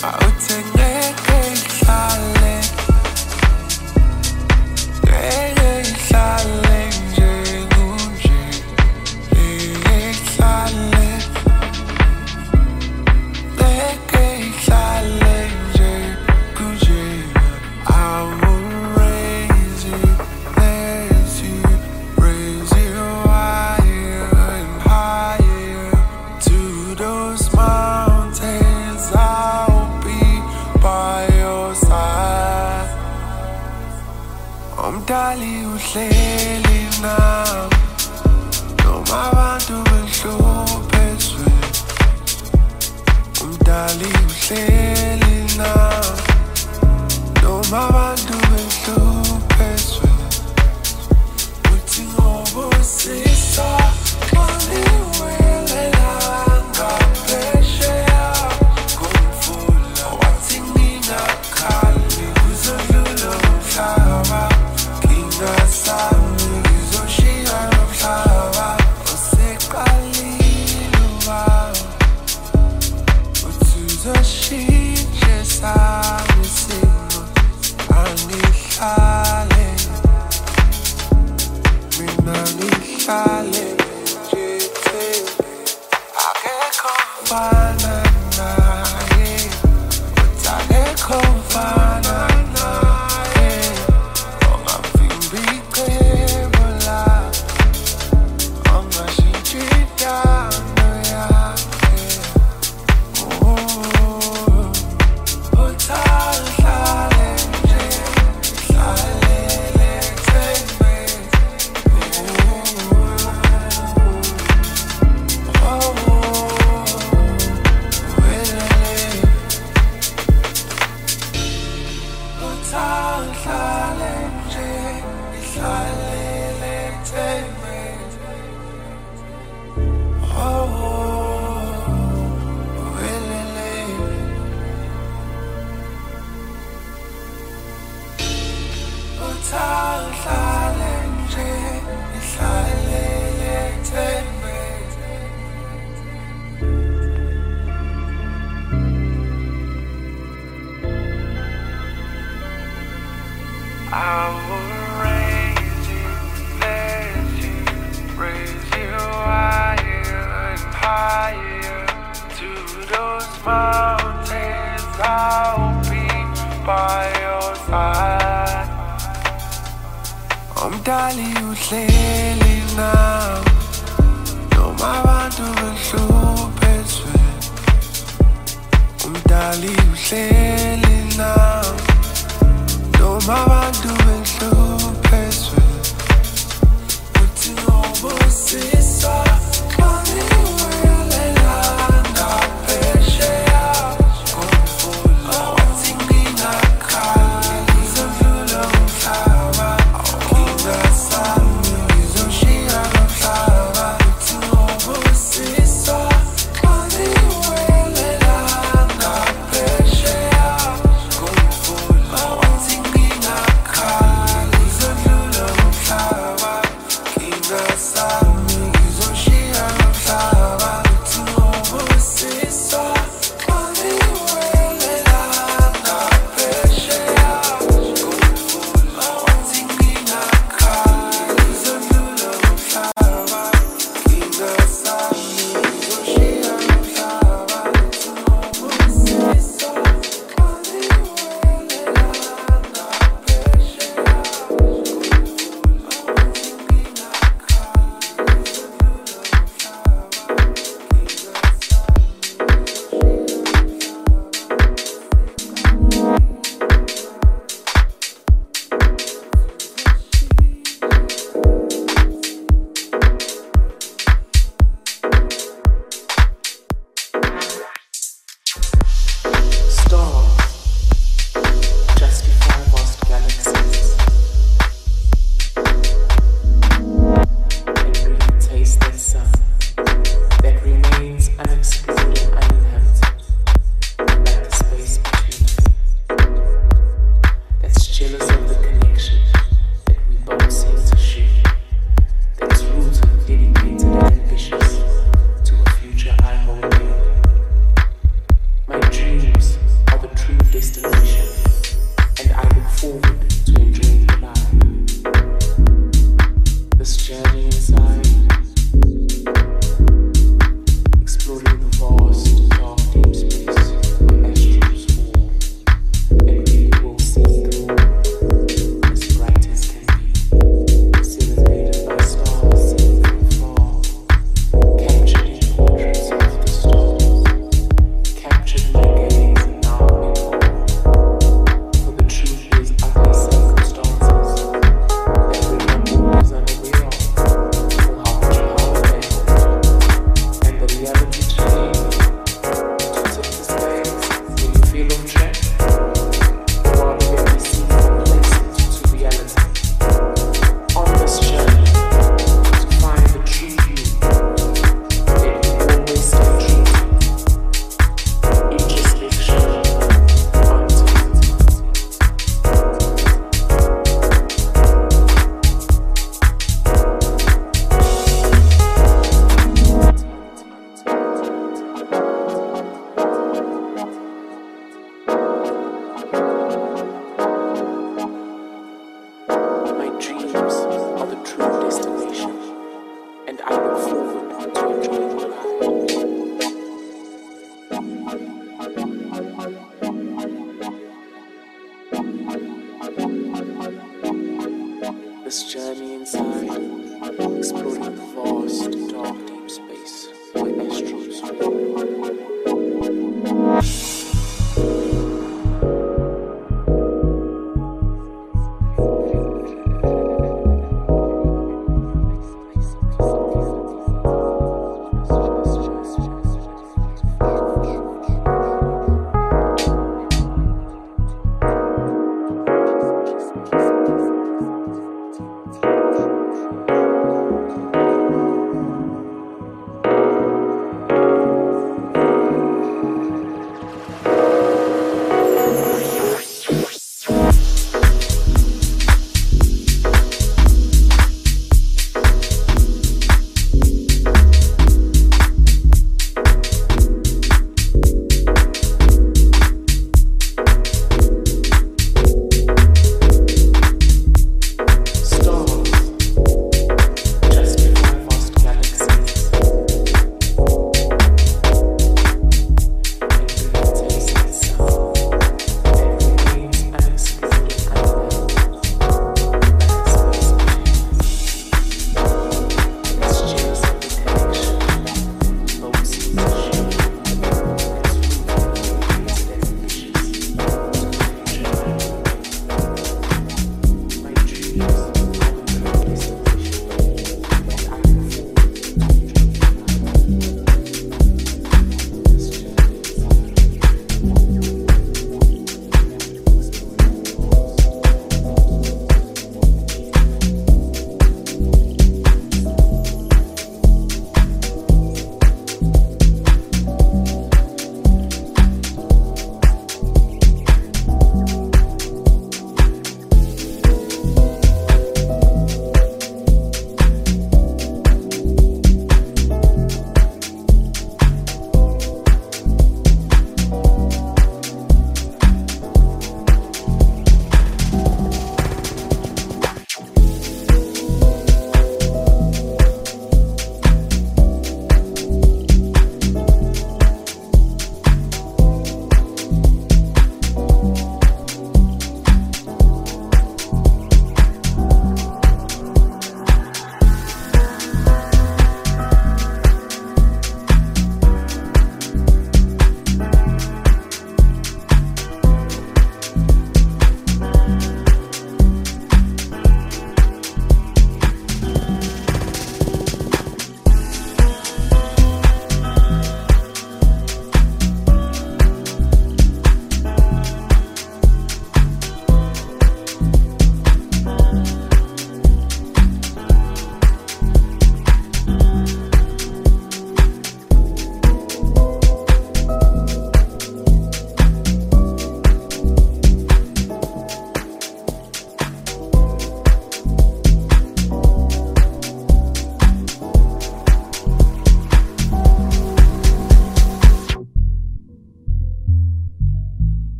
I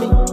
me.